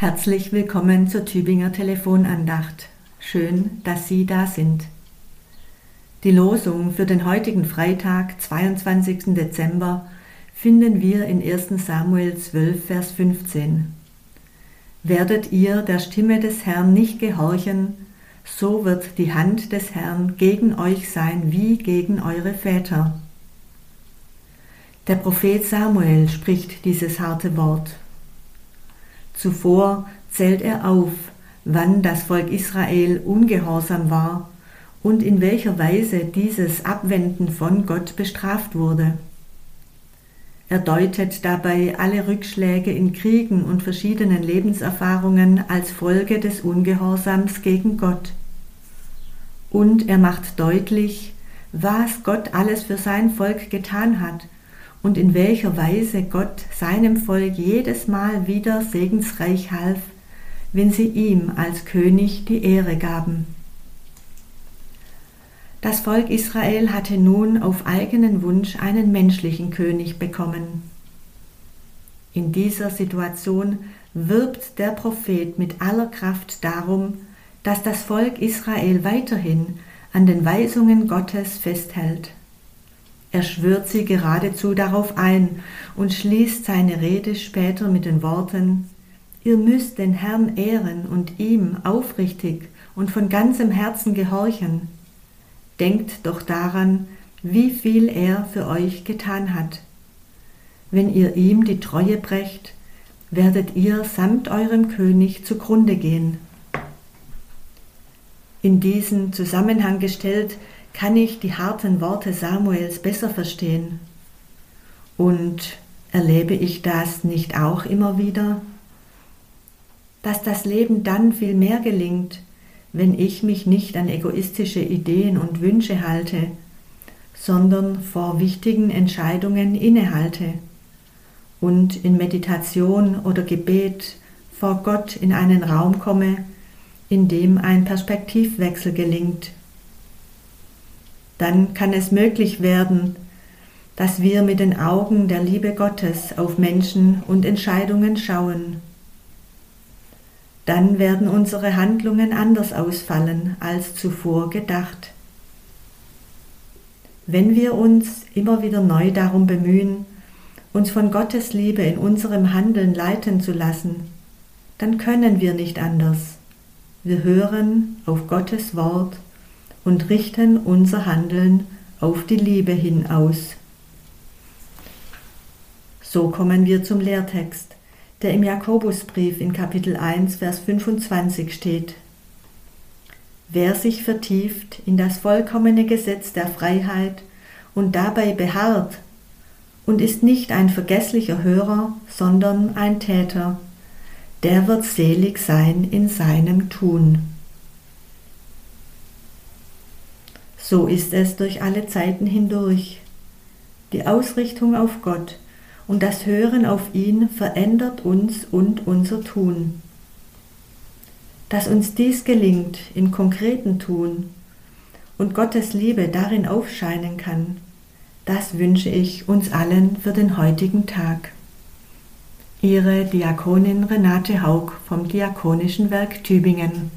Herzlich willkommen zur Tübinger Telefonandacht. Schön, dass Sie da sind. Die Losung für den heutigen Freitag, 22. Dezember, finden wir in 1 Samuel 12, Vers 15. Werdet ihr der Stimme des Herrn nicht gehorchen, so wird die Hand des Herrn gegen euch sein wie gegen eure Väter. Der Prophet Samuel spricht dieses harte Wort. Zuvor zählt er auf, wann das Volk Israel ungehorsam war und in welcher Weise dieses Abwenden von Gott bestraft wurde. Er deutet dabei alle Rückschläge in Kriegen und verschiedenen Lebenserfahrungen als Folge des Ungehorsams gegen Gott. Und er macht deutlich, was Gott alles für sein Volk getan hat und in welcher Weise Gott seinem Volk jedes Mal wieder segensreich half, wenn sie ihm als König die Ehre gaben. Das Volk Israel hatte nun auf eigenen Wunsch einen menschlichen König bekommen. In dieser Situation wirbt der Prophet mit aller Kraft darum, dass das Volk Israel weiterhin an den Weisungen Gottes festhält. Er schwört sie geradezu darauf ein und schließt seine Rede später mit den Worten Ihr müsst den Herrn ehren und ihm aufrichtig und von ganzem Herzen gehorchen. Denkt doch daran, wie viel er für euch getan hat. Wenn ihr ihm die Treue brecht, werdet ihr samt eurem König zugrunde gehen. In diesen Zusammenhang gestellt kann ich die harten Worte Samuels besser verstehen. Und erlebe ich das nicht auch immer wieder? Dass das Leben dann viel mehr gelingt, wenn ich mich nicht an egoistische Ideen und Wünsche halte, sondern vor wichtigen Entscheidungen innehalte und in Meditation oder Gebet vor Gott in einen Raum komme, in dem ein Perspektivwechsel gelingt dann kann es möglich werden, dass wir mit den Augen der Liebe Gottes auf Menschen und Entscheidungen schauen. Dann werden unsere Handlungen anders ausfallen als zuvor gedacht. Wenn wir uns immer wieder neu darum bemühen, uns von Gottes Liebe in unserem Handeln leiten zu lassen, dann können wir nicht anders. Wir hören auf Gottes Wort und richten unser Handeln auf die Liebe hin aus. So kommen wir zum Lehrtext, der im Jakobusbrief in Kapitel 1, Vers 25 steht. Wer sich vertieft in das vollkommene Gesetz der Freiheit und dabei beharrt und ist nicht ein vergesslicher Hörer, sondern ein Täter, der wird selig sein in seinem Tun. So ist es durch alle Zeiten hindurch. Die Ausrichtung auf Gott und das Hören auf ihn verändert uns und unser Tun. Dass uns dies gelingt im konkreten Tun und Gottes Liebe darin aufscheinen kann, das wünsche ich uns allen für den heutigen Tag. Ihre Diakonin Renate Haug vom Diakonischen Werk Tübingen